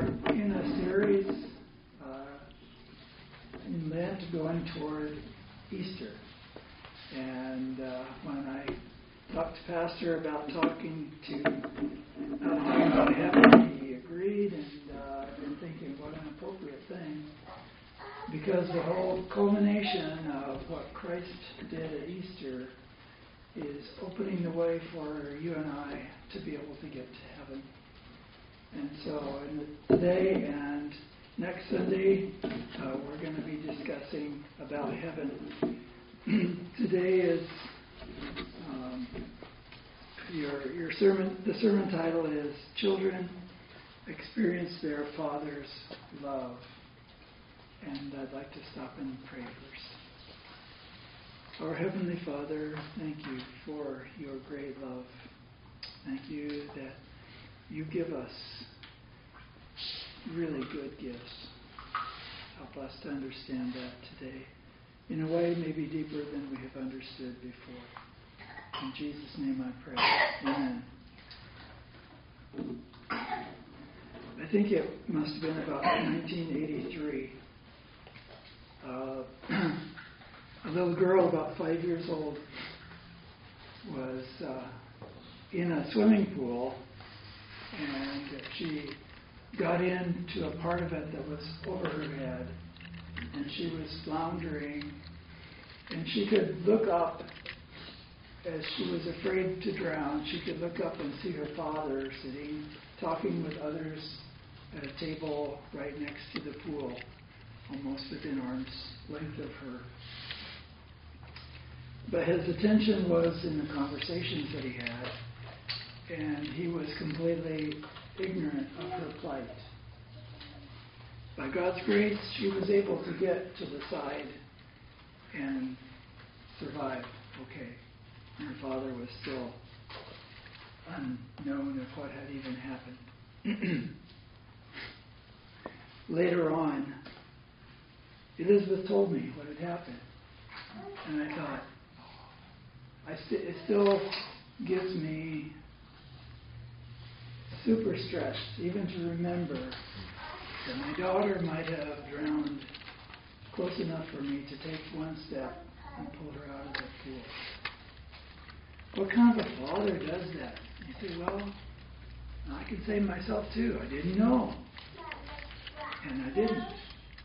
are in a series uh, in Lent going toward Easter. And uh, when I talked to Pastor about talking to talking about heaven, he agreed, and uh, I've been thinking what an appropriate thing. Because the whole culmination of what Christ did at Easter is opening the way for you and I to be able to get to heaven. And so today and next Sunday, uh, we're going to be discussing about heaven. today is um, your your sermon. The sermon title is "Children Experience Their Father's Love," and I'd like to stop and pray first. Our Heavenly Father, thank you for your great love. Thank you that you give us really good gifts. Help us to understand that today in a way maybe deeper than we have understood before. In Jesus' name I pray. Amen. I think it must have been about 1983. Uh, a little girl about five years old was uh, in a swimming pool and she got into a part of it that was over her head, and she was floundering, and she could look up as she was afraid to drown. She could look up and see her father sitting, talking with others at a table right next to the pool, almost within arm's length of her. But his attention was in the conversations that he had and he was completely ignorant of her plight. By God's grace, she was able to get to the side and survive okay. Her father was still unknown of what had even happened. Later on, Elizabeth told me what had happened. And I thought, I st- it still gives me super stressed, even to remember that my daughter might have drowned close enough for me to take one step and pull her out of the pool. What kind of a father does that? You say, well, I can say myself too. I didn't know. And I didn't.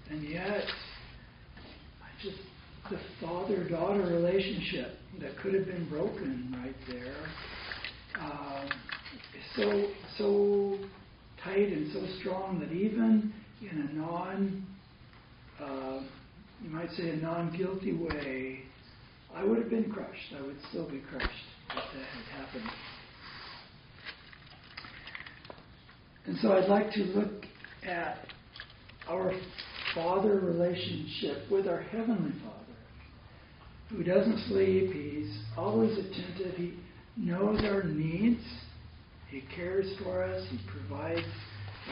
And yet, I just, the father daughter relationship that could have been broken right there. Um, so so tight and so strong that even in a non, uh, you might say a non-guilty way, I would have been crushed. I would still be crushed if that had happened. And so I'd like to look at our Father relationship with our Heavenly Father, who doesn't sleep. He's always attentive. He knows our needs. He cares for us. He provides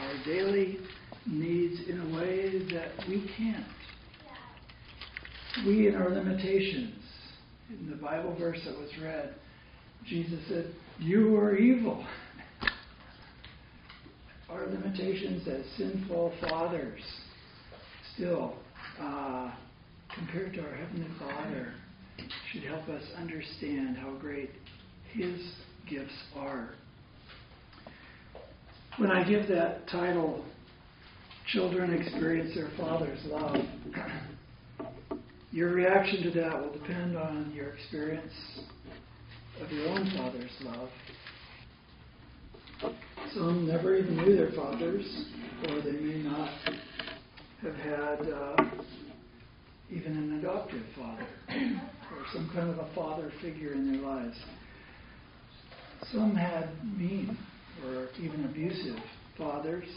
our daily needs in a way that we can't. We, in our limitations, in the Bible verse that was read, Jesus said, You are evil. our limitations as sinful fathers, still, uh, compared to our Heavenly Father, should help us understand how great His gifts are. When I give that title, Children Experience Their Father's Love, your reaction to that will depend on your experience of your own father's love. Some never even knew their fathers, or they may not have had uh, even an adoptive father, or some kind of a father figure in their lives. Some had mean or even abusive fathers.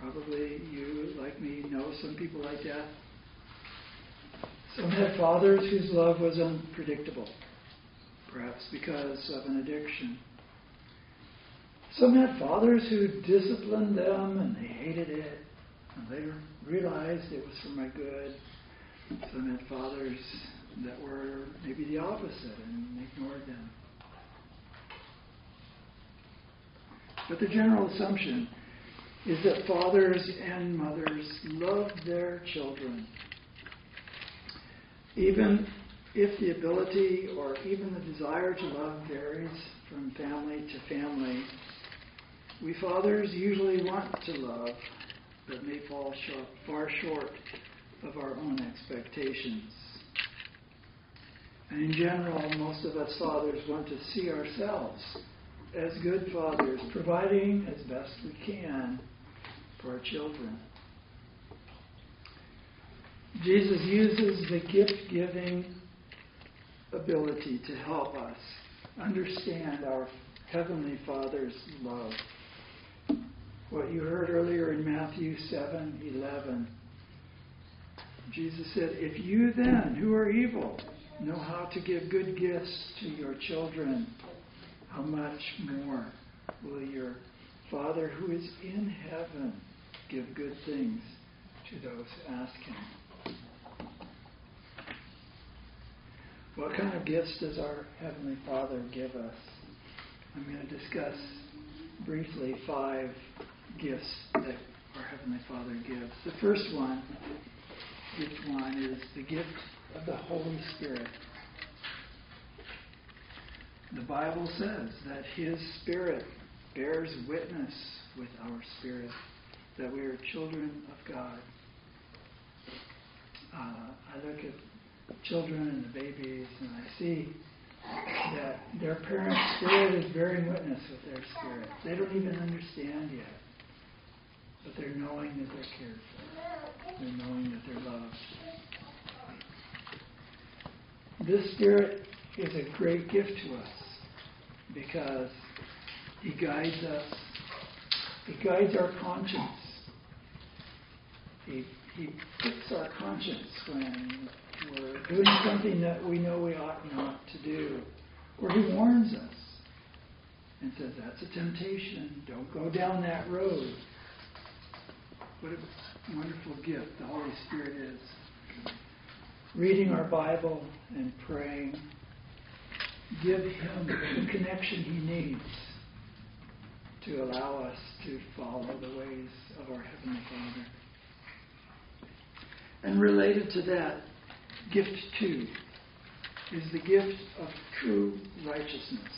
Probably you, like me, know some people like that. Some had fathers whose love was unpredictable, perhaps because of an addiction. Some had fathers who disciplined them and they hated it and later realized it was for my good. Some had fathers that were maybe the opposite and ignored them. But the general assumption is that fathers and mothers love their children. Even if the ability or even the desire to love varies from family to family, we fathers usually want to love, but may fall short, far short of our own expectations. And in general, most of us fathers want to see ourselves as good fathers, providing as best we can for our children. Jesus uses the gift giving ability to help us understand our Heavenly Father's love. What you heard earlier in Matthew 7 11. Jesus said, If you then, who are evil, know how to give good gifts to your children, how much more will your Father who is in heaven give good things to those who ask him? What kind of gifts does our Heavenly Father give us? I'm going to discuss briefly five gifts that our Heavenly Father gives. The first one, gift one, is the gift of the Holy Spirit. The Bible says that His Spirit bears witness with our spirit that we are children of God. Uh, I look at children and the babies and I see that their parents' spirit is bearing witness with their spirit. They don't even understand yet, but they're knowing that they're cared for. They're knowing that they're loved. This spirit is a great gift to us because he guides us. He guides our conscience. He, he fixes our conscience when we're doing something that we know we ought not to do. Or he warns us and says, that's a temptation. Don't go down that road. What a wonderful gift the Holy Spirit is. Reading our Bible and praying give him the connection he needs to allow us to follow the ways of our Heavenly Father. And related to that, gift two is the gift of true righteousness.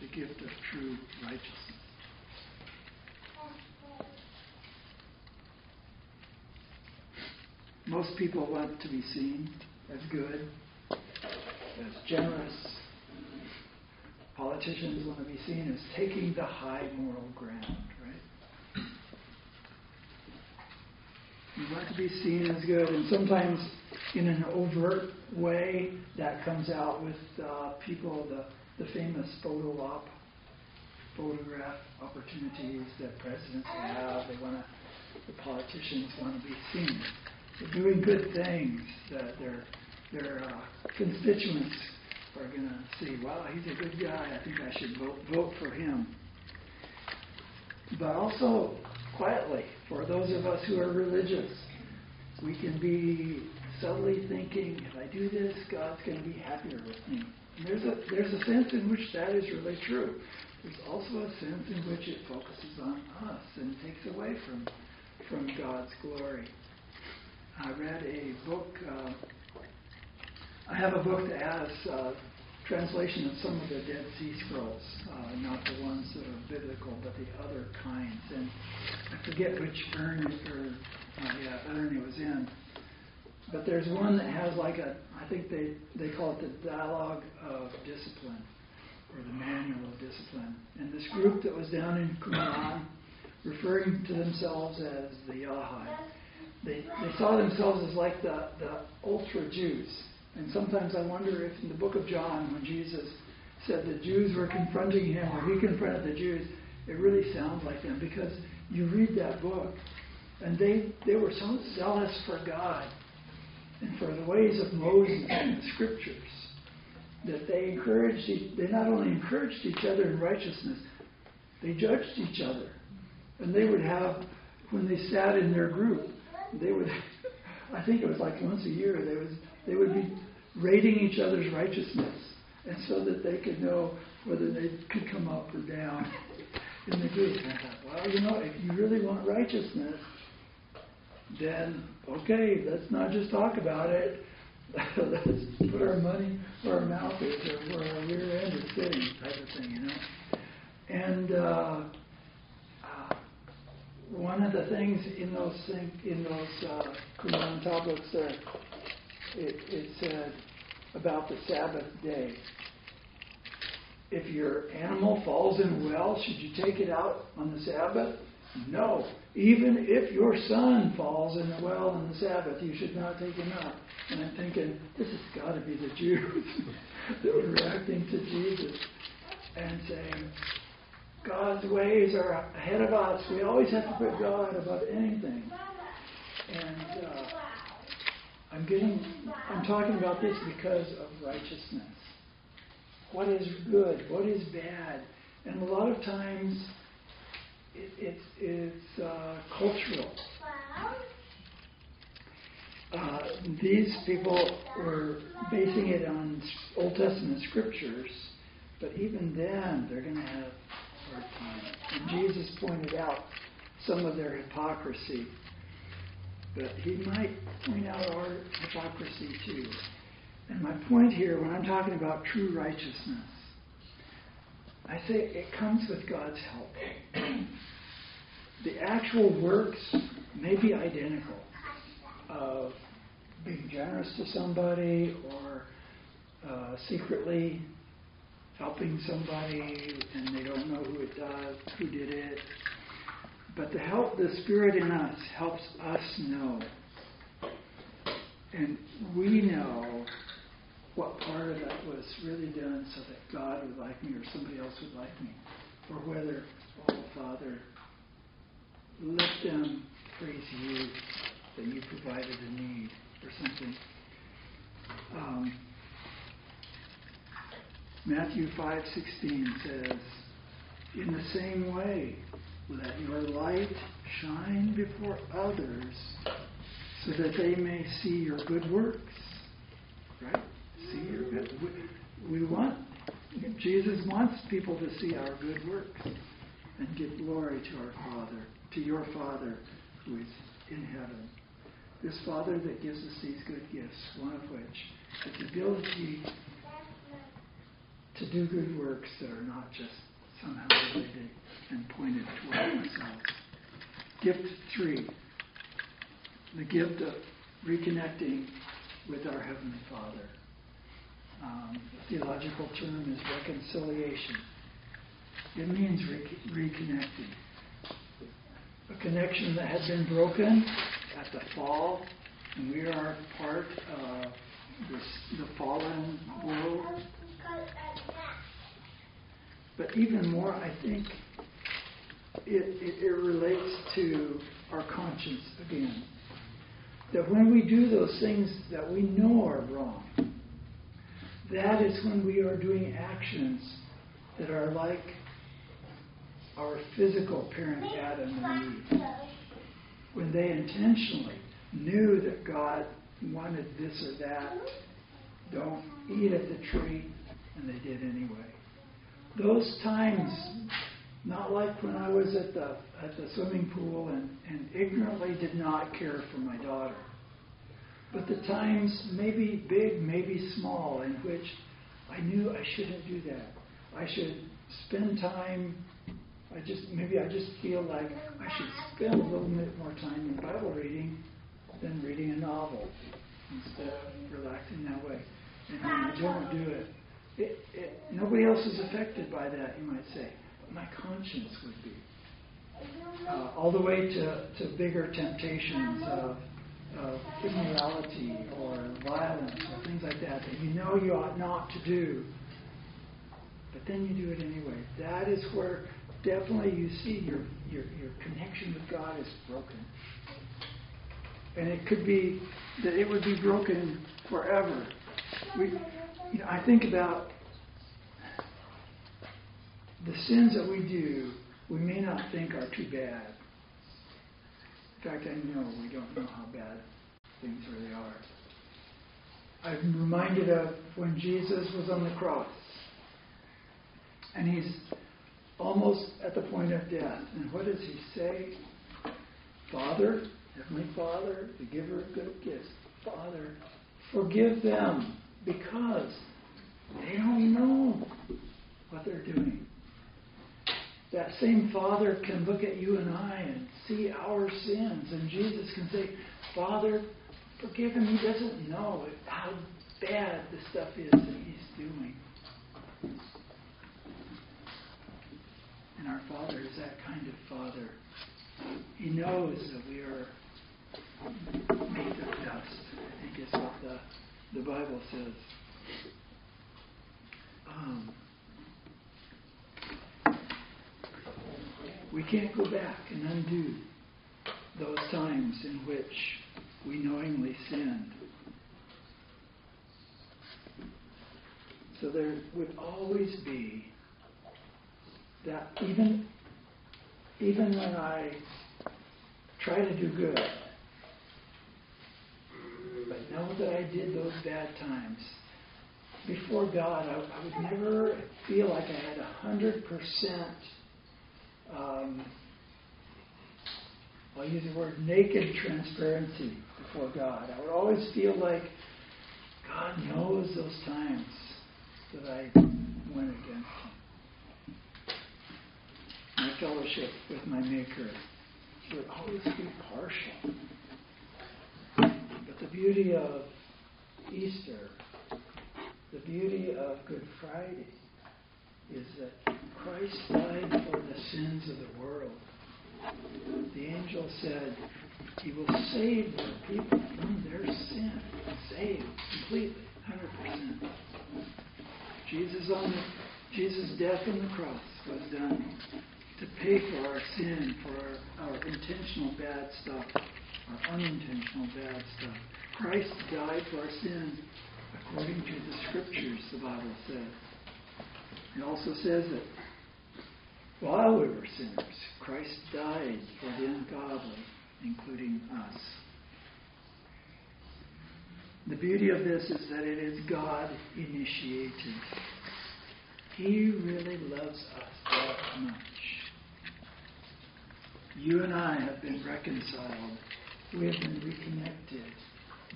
The gift of true righteousness. Most people want to be seen as good, as generous. Politicians want to be seen as taking the high moral ground, right? You want to be seen as good, and sometimes in an overt way that comes out with uh, people, the, the famous photo op, photograph opportunities that presidents have. They want to, the politicians want to be seen. They're doing good things that they're their uh, constituents are going to see, wow, he's a good guy. I think I should vote, vote for him. But also, quietly, for those of us who are religious, we can be subtly thinking, if I do this, God's going to be happier with me. And there's a, there's a sense in which that is really true. There's also a sense in which it focuses on us and takes away from, from God's glory. I read a book. Uh, I have a book that has uh, translation of some of the Dead Sea Scrolls, uh, not the ones that are biblical, but the other kinds. And I forget which urn or uh, yeah, urn it was in. But there's one that has like a, I think they, they call it the Dialogue of Discipline, or the Manual of Discipline. And this group that was down in Qumran, referring to themselves as the Yahad, they, they saw themselves as like the, the ultra Jews and sometimes I wonder if in the book of John, when Jesus said the Jews were confronting him, or he confronted the Jews, it really sounds like them because you read that book, and they, they were so zealous for God and for the ways of Moses and the scriptures that they encouraged, they not only encouraged each other in righteousness, they judged each other. And they would have, when they sat in their group, they would, I think it was like once a year, they would, they would be rating each other's righteousness, and so that they could know whether they could come up or down in the group. And I thought, well, you know, if you really want righteousness, then okay, let's not just talk about it. let's put our money where our mouth is or where our rear end is sitting, type of thing, you know. And uh, uh, one of the things in those in those uh, tablets there, it, it said about the Sabbath day. If your animal falls in a well, should you take it out on the Sabbath? No. Even if your son falls in the well on the Sabbath, you should not take him out. And I'm thinking, this has got to be the Jews that were reacting to Jesus and saying, God's ways are ahead of us. We always have to put God above anything. And uh, I'm getting, I'm talking about this because of righteousness. What is good? What is bad? And a lot of times, it, it's it's uh, cultural. Uh, these people were basing it on Old Testament scriptures, but even then, they're going to have a hard time. And Jesus pointed out some of their hypocrisy, he might point out our hypocrisy too. And my point here, when I'm talking about true righteousness, I say it comes with God's help. the actual works may be identical of being generous to somebody or uh, secretly helping somebody and they don't know who it does, who did it. But the help, the Spirit in us helps us know. And we know what part of that was really done so that God would like me or somebody else would like me. Or whether, oh, Father, let them praise you that you provided a need or something. Um, Matthew 5:16 says, "In the same way, let your light shine before others, so that they may see your good works." Right? See your good. We, we want Jesus wants people to see our good works and give glory to our Father, to your Father who is in heaven. This Father that gives us these good gifts, one of which is the ability to do good works that are not just somehow and pointed toward ourselves. Gift three, the gift of reconnecting with our Heavenly Father. Um, the theological term is reconciliation. It means re- reconnecting. A connection that had been broken at the fall, and we are part of this, the fallen world. But even more, I think it, it, it relates to our conscience again. That when we do those things that we know are wrong, that is when we are doing actions that are like our physical parent Adam and Eve. When they intentionally knew that God wanted this or that, don't eat of the tree, and they did anyway. Those times, not like when I was at the at the swimming pool and, and ignorantly did not care for my daughter. But the times, maybe big, maybe small, in which I knew I shouldn't do that. I should spend time. I just maybe I just feel like I should spend a little bit more time in Bible reading than reading a novel instead of relaxing that way. And I don't do it, it, it, nobody else is affected by that, you might say, but my conscience would be. Uh, all the way to, to bigger temptations of, of immorality or violence or things like that that you know you ought not to do, but then you do it anyway. That is where definitely you see your, your, your connection with God is broken. And it could be that it would be broken forever. We, you know, I think about the sins that we do, we may not think are too bad. In fact, I know we don't know how bad things really are. I'm reminded of when Jesus was on the cross. And he's almost at the point of death. And what does he say? Father, Heavenly Father, the giver of good gifts, Father, forgive them because they don't know what they're doing. That same Father can look at you and I and see our sins, and Jesus can say, Father, forgive him. He doesn't know how bad the stuff is that he's doing. And our Father is that kind of Father. He knows that we are made of dust. I think what the, the Bible says. Um, we can't go back and undo those times in which we knowingly sinned. So there would always be that even even when I try to do good, but know that I did those bad times, before God, I, I would never feel like I had a hundred percent. Um, I'll use the word naked transparency before God. I would always feel like God knows those times that I went against Him. My fellowship with my Maker would always be partial. The beauty of Easter the beauty of Good Friday is that Christ died for the sins of the world. The angel said he will save the people from their sin. Saved completely, 100%. Jesus on the, Jesus' death on the cross was done to pay for our sin, for our, our intentional bad stuff, our unintentional bad stuff. Christ died for our sin according to the scriptures, the Bible says. It also says that while we were sinners, Christ died for the ungodly, including us. The beauty of this is that it is God initiated. He really loves us that much. You and I have been reconciled. We have been reconnected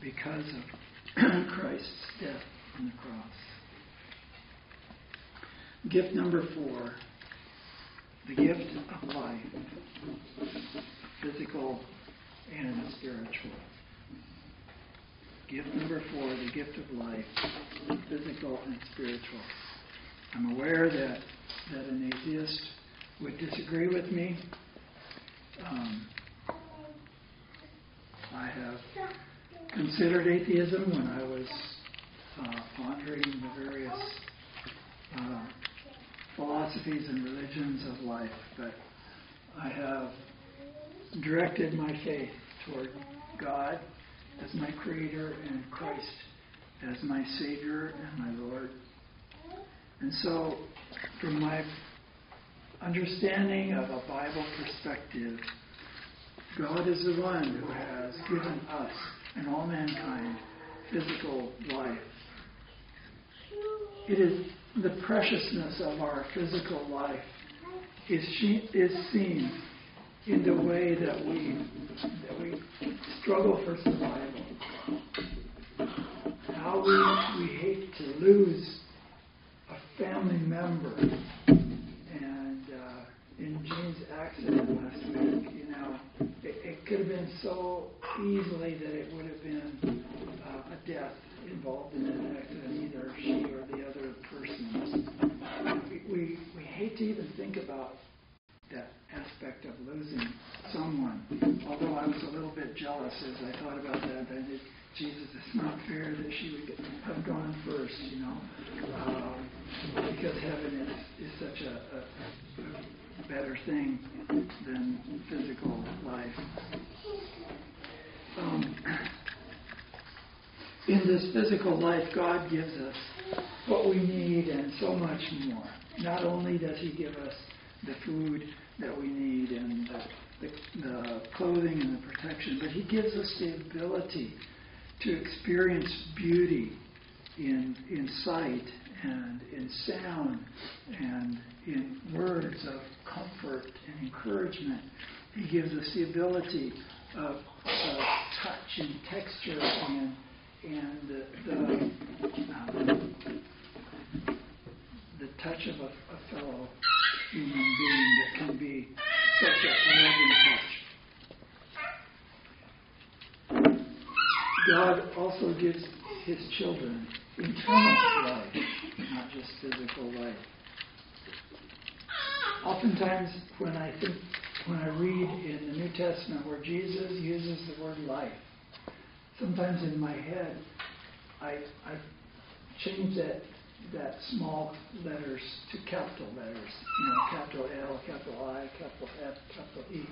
because of Christ's death on the cross. Gift number four the gift of life, physical and spiritual. Gift number four the gift of life, physical and spiritual. I'm aware that, that an atheist would disagree with me. Um, I have considered atheism when I was uh, pondering the various uh, philosophies and religions of life, but I have directed my faith toward God as my Creator and Christ as my Savior and my Lord. And so, from my understanding of a Bible perspective, God is the one who has given us and all mankind physical life. It is the preciousness of our physical life is, is seen in the way that we that we struggle for survival. How we, we hate to lose a family member. And uh, in Jean's accident last week, you know, it, it could have been so easily that it would have been uh, a death involved in an accident, either she or the other person. We, we, we hate to even think about that aspect of losing someone. Although I was a little bit jealous as I thought about that. I did, Jesus, it's not fair that she would have gone first, you know, um, because heaven is, is such a, a, a better thing than physical life. Um, in this physical life, God gives us what we need and so much more. Not only does He give us the food that we need and the, the, the clothing and the protection, but He gives us the ability to experience beauty in, in sight and in sound and in words of comfort and encouragement. He gives us the ability of, of touch and texture and and the the, um, the touch of a, a, fellow human being that can be such a loving touch. God also gives His children eternal life, not just physical life. Oftentimes, when I think, when I read in the New Testament where Jesus uses the word life, sometimes in my head, I, I change that that small letters to capital letters, you know, capital L, capital I, capital F, capital E,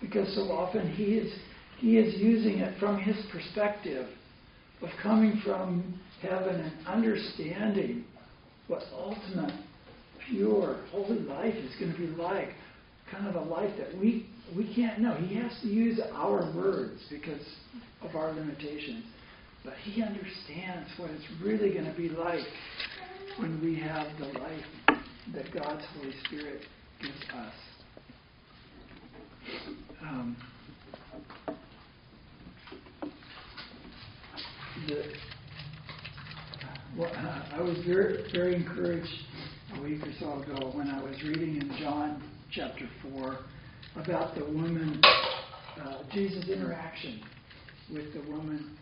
because so often he is he is using it from his perspective of coming from heaven and understanding what ultimate, pure, holy life is going to be like. Kind of a life that we we can't know. He has to use our words because of our limitations. But he understands what it's really going to be like when we have the life that God's Holy Spirit gives us. Um, the, well, I was very, very encouraged a week or so ago when I was reading in John chapter 4 about the woman, uh, Jesus' interaction with the woman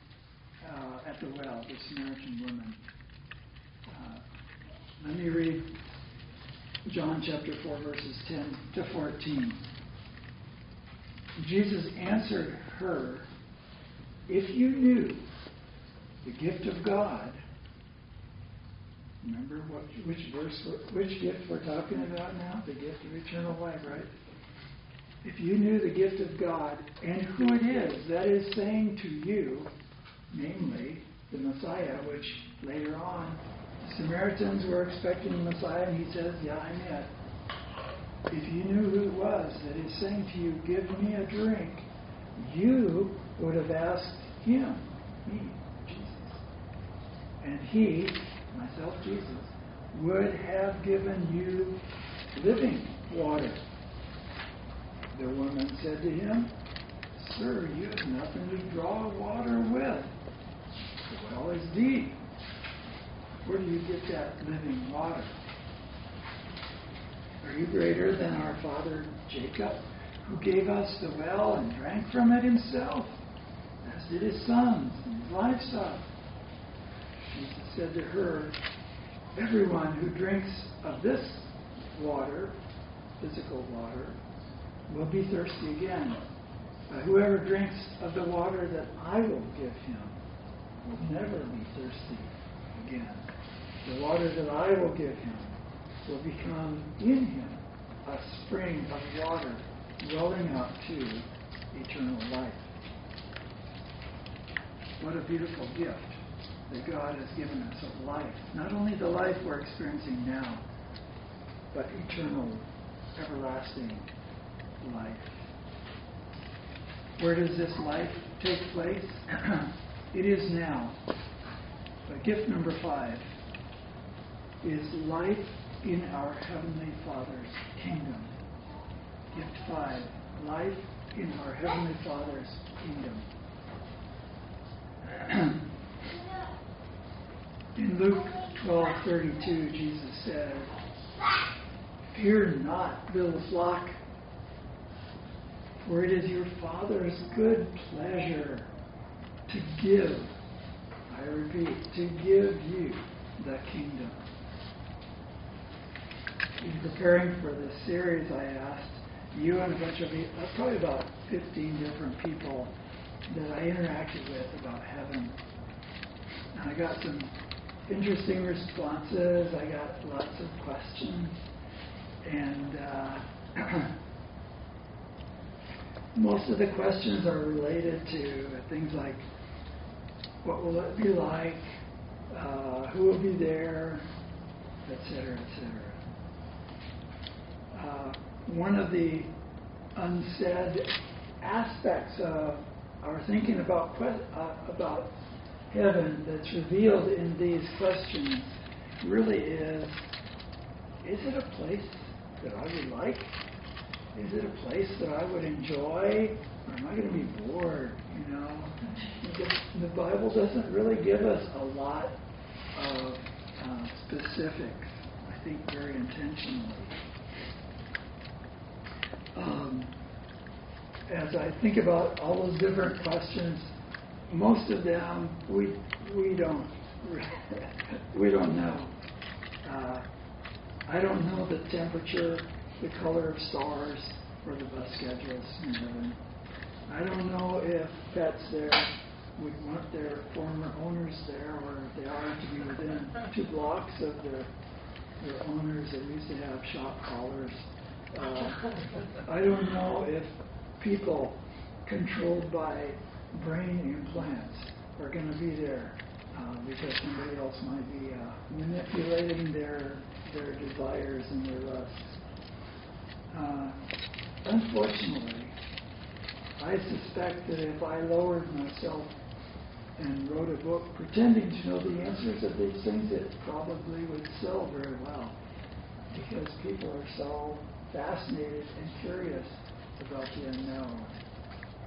uh, at the well, the Samaritan woman. Uh, let me read John chapter 4, verses 10 to 14. Jesus answered her, If you knew the gift of God, remember what, which verse, which gift we're talking about now? The gift of eternal life, right? If you knew the gift of God and who it is that is saying to you, namely the Messiah, which later on the Samaritans were expecting the Messiah, and he says, Yeah, I'm it. If you knew who it was that is saying to you, Give me a drink, you would have asked him, me. And he, myself, Jesus, would have given you living water. The woman said to him, Sir, you have nothing to draw water with. The well is deep. Where do you get that living water? Are you greater than our father Jacob, who gave us the well and drank from it himself, as did his sons and his livestock? Jesus said to her, Everyone who drinks of this water, physical water, will be thirsty again. But whoever drinks of the water that I will give him will never be thirsty again. The water that I will give him will become in him a spring of water welling up to eternal life. What a beautiful gift that God has given us of life. Not only the life we're experiencing now, but eternal, everlasting life. Where does this life take place? it is now. But gift number five is life in our Heavenly Father's kingdom. Gift five, life in our Heavenly Father's kingdom. in Luke 12:32, Jesus said, "Fear not, little flock, for it is your Father's good pleasure to give, I repeat, to give you the kingdom. In preparing for this series, I asked you and a bunch of people, uh, probably about 15 different people that I interacted with about heaven. And I got some interesting responses. I got lots of questions. And uh, most of the questions are related to things like what will it be like, uh, who will be there, etc., etc. Uh, one of the unsaid aspects of our thinking about que- uh, about heaven that's revealed in these questions really is is it a place that I would like? Is it a place that I would enjoy? Or am I going to be bored? You know, the, Bible doesn't really give us a lot of uh, specifics. I think very intentionally. Um, as I think about all those different questions, most of them we we don't we don't know. Uh, I don't know the temperature, the color of stars, or the bus schedules in heaven. I don't know if pets there would want their former owners there, or if they are to be within two blocks of their their owners. that used to have shop collars. Uh, I don't know if people controlled by brain implants are going to be there uh, because somebody else might be uh, manipulating their their desires and their lusts. Uh, unfortunately, I suspect that if I lowered myself and wrote a book pretending to know the answers of these things, it probably would sell very well because people are so fascinated and curious about the unknown,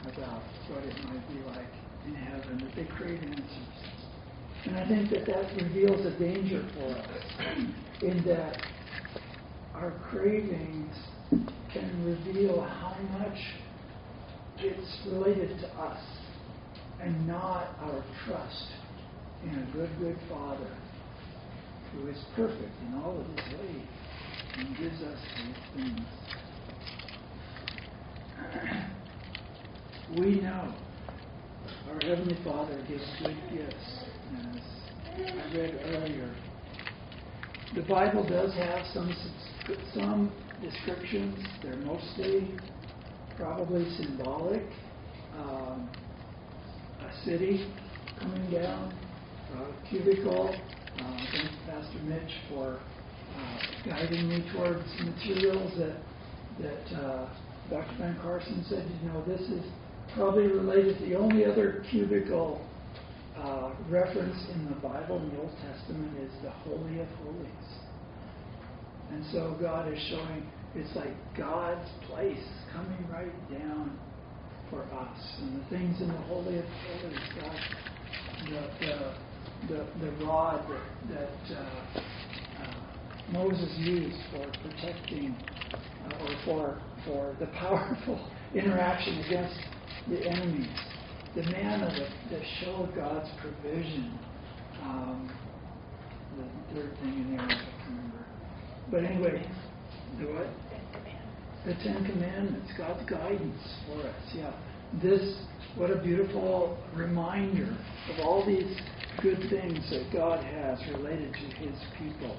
about what it might be like in heaven, that they crave answers. And I think that that reveals a danger for us in that our cravings can reveal how much it's related to us and not our trust in a good, good Father who is perfect in all of his ways and gives us these things. we know our Heavenly Father gives good gifts, as I read earlier. The Bible does have some some descriptions. They're mostly probably symbolic. Um, a city coming down, a cubicle. Uh, thank Pastor Mitch for uh, guiding me towards materials that that uh, Dr. Van Carson said, you know, this is probably related. The only other cubical uh, reference in the Bible in the Old Testament is the Holy of Holies. And so God is showing it's like God's place coming right down for us. And the things in the Holy of Holies, God, the, the, the, the rod that, that uh, uh, Moses used for protecting uh, or for, for the powerful interaction against the enemies. The manna that, that showed God's provision. Um, the third thing in there, I can't remember. But anyway, the what? The Ten Commandments, God's guidance for us. Yeah. This, what a beautiful reminder of all these good things that God has related to His people.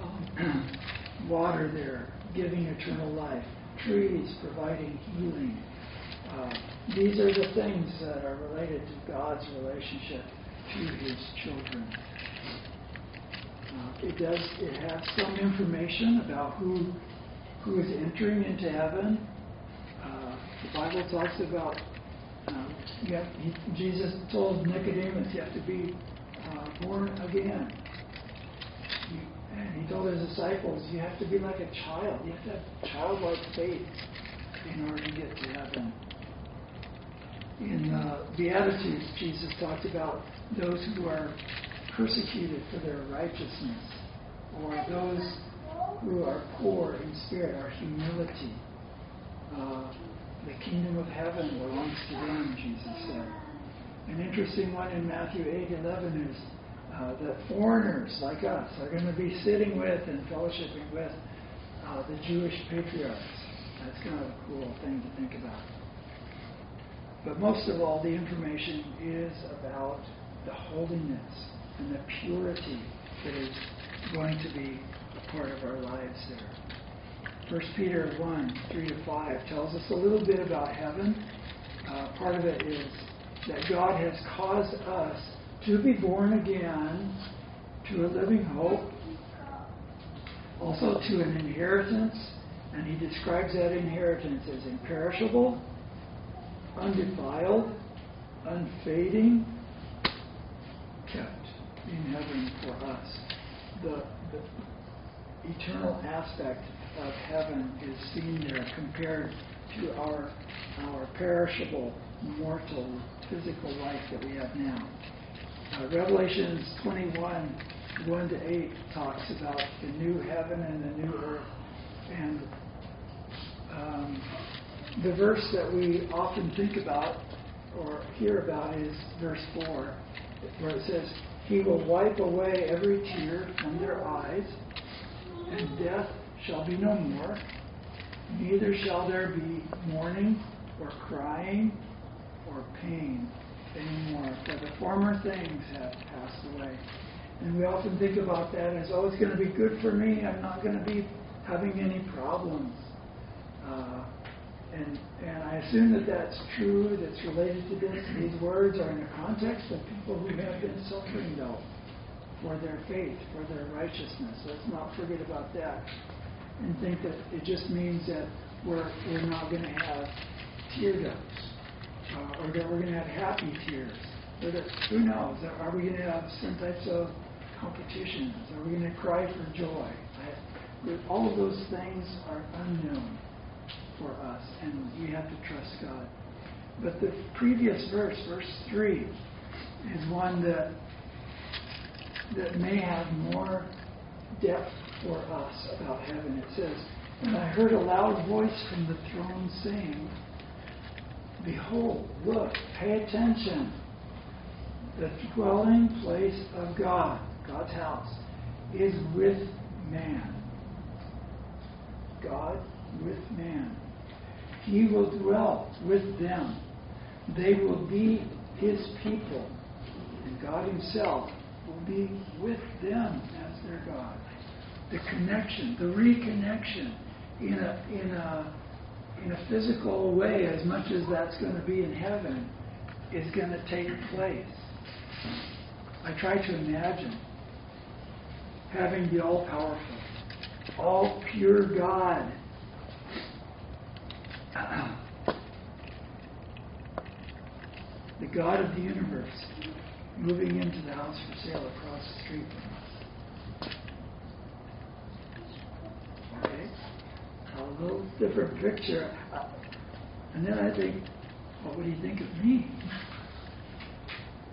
Um, water there, giving eternal life. Trees providing healing. Uh, these are the things that are related to God's relationship to His children. Uh, it does. It has some information about who who is entering into heaven. Uh, the Bible talks about. Um, have, he, Jesus told Nicodemus, "You have to be uh, born again." And he told his disciples, "You have to be like a child. You have to have childlike faith in order to get to heaven." In uh, Beatitudes, Jesus talked about those who are persecuted for their righteousness, or those who are poor in spirit, our humility. Uh, the kingdom of heaven belongs to them, Jesus said. An interesting one in Matthew 8 11 is uh, that foreigners like us are going to be sitting with and fellowshipping with uh, the Jewish patriarchs. That's kind of a cool thing to think about. But most of all, the information is about the holiness and the purity that is going to be a part of our lives there. 1 Peter 1 3 to 5 tells us a little bit about heaven. Uh, part of it is that God has caused us to be born again to a living hope, also to an inheritance, and he describes that inheritance as imperishable, undefiled, unfading, kept in heaven for us. The, the eternal aspect of heaven is seen there compared to our our perishable, mortal, physical life that we have now. Uh, Revelations 21, 1 to 8 talks about the new heaven and the new earth. And um, the verse that we often think about or hear about is verse 4, where it says, He will wipe away every tear from their eyes, and death shall be no more. Neither shall there be mourning or crying or pain anymore, for the former things have passed away. And we often think about that as, oh, it's going to be good for me. I'm not going to be having any problems. Uh, and, and I assume that that's true, that's related to this. These words are in the context of people who have been suffering, though, for their faith, for their righteousness. Let's not forget about that. And think that it just means that we're, we're not going to have tear ducts, uh, or that we're going to have happy tears. That, who knows? Are we going to have some types of competitions? Are we going to cry for joy? I, all of those things are unknown for us, and we have to trust God. But the previous verse, verse 3, is one that that may have more depth for us about heaven. It says, And I heard a loud voice from the throne saying, Behold, look, pay attention. The dwelling place of God, God's house, is with man. God with man. He will dwell with them. They will be his people. And God himself will be with them as their God. The connection, the reconnection in a, in a in a physical way, as much as that's going to be in heaven, is going to take place. I try to imagine having the all powerful, all pure God. the God of the universe moving into the house for sale across the street from us. A little different picture. Uh, and then I think, what do you think of me?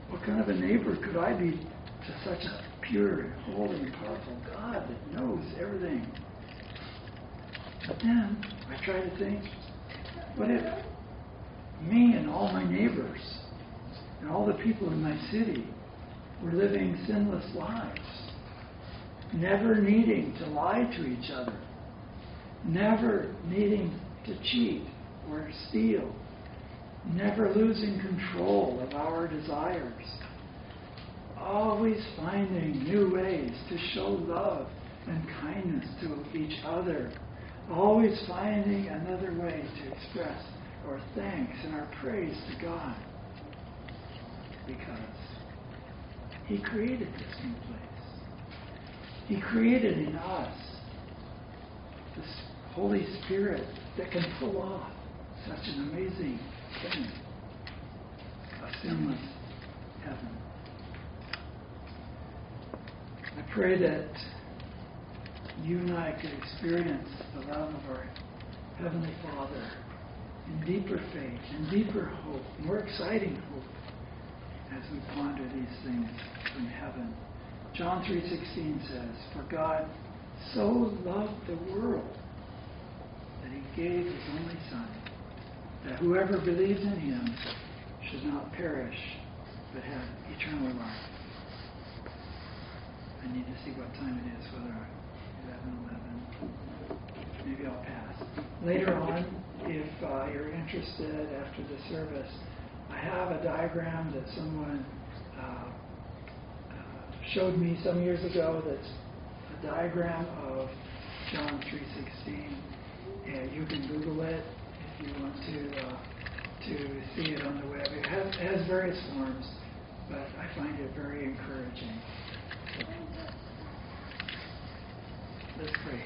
What kind of a neighbor could I be to such a pure, holy, and powerful God that knows everything? But then I try to think, what if me and all my neighbors and all the people in my city were living sinless lives, never needing to lie to each other, never needing to cheat or steal, never losing control of our desires, always finding new ways to show love and kindness to each other, always finding another way to express our thanks and our praise to God. Because He created this new place. He created in us this Holy Spirit that can pull off such an amazing thing a sinless heaven. I pray that you and I could experience the love of our Heavenly Father in deeper faith, in deeper hope, more exciting hope as we ponder these things from heaven. John 3:16 says, "For God so loved the world gave his only Son, that whoever believes in him should not perish, but have eternal life. I need to see what time it is, whether I 11, 11. Maybe I'll pass. Later on, if uh, you're interested after the service, I have a diagram that someone uh, uh, showed me some years ago that's a diagram of John 3.16 and you can Google it if you want to uh, to see it on the web. It has, it has various forms, but I find it very encouraging. Let's pray.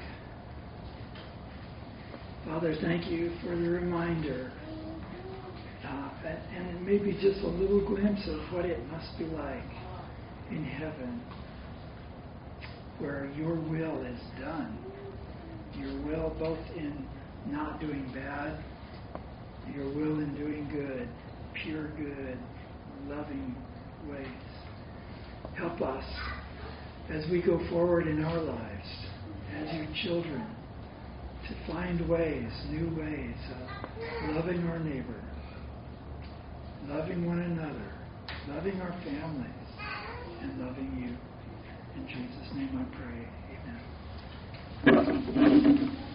Father, thank you for the reminder, uh, and maybe just a little glimpse of what it must be like in heaven where your will is done your will both in not doing bad, your will in doing good, pure good, loving ways. Help us as we go forward in our lives, as your children, to find ways, new ways of loving our neighbor, loving one another, loving our families, and loving you. In Jesus' name I pray. どういうふうに言ってる?